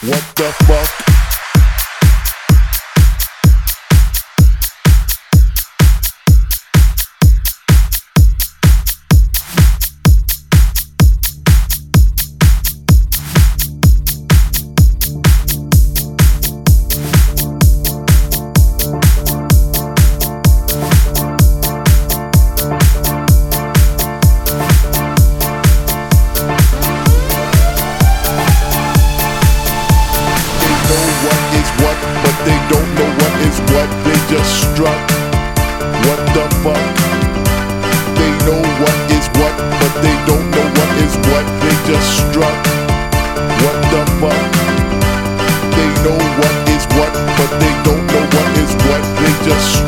What the fuck?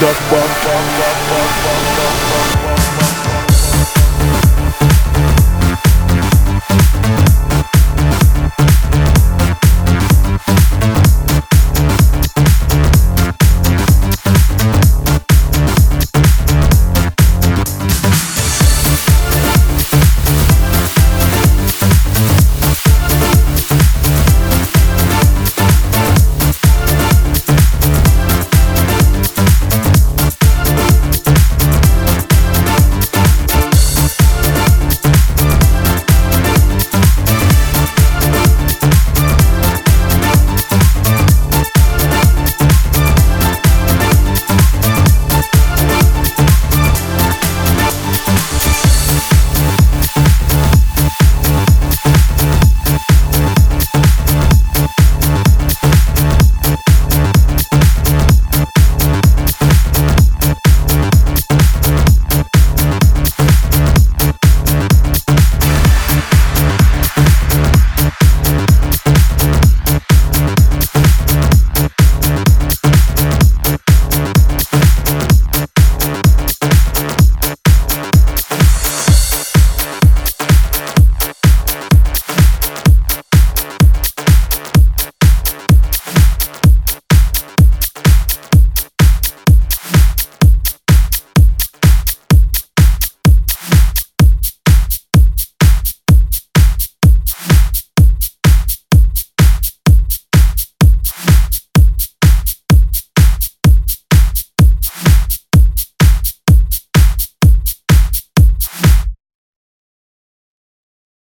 the fuck?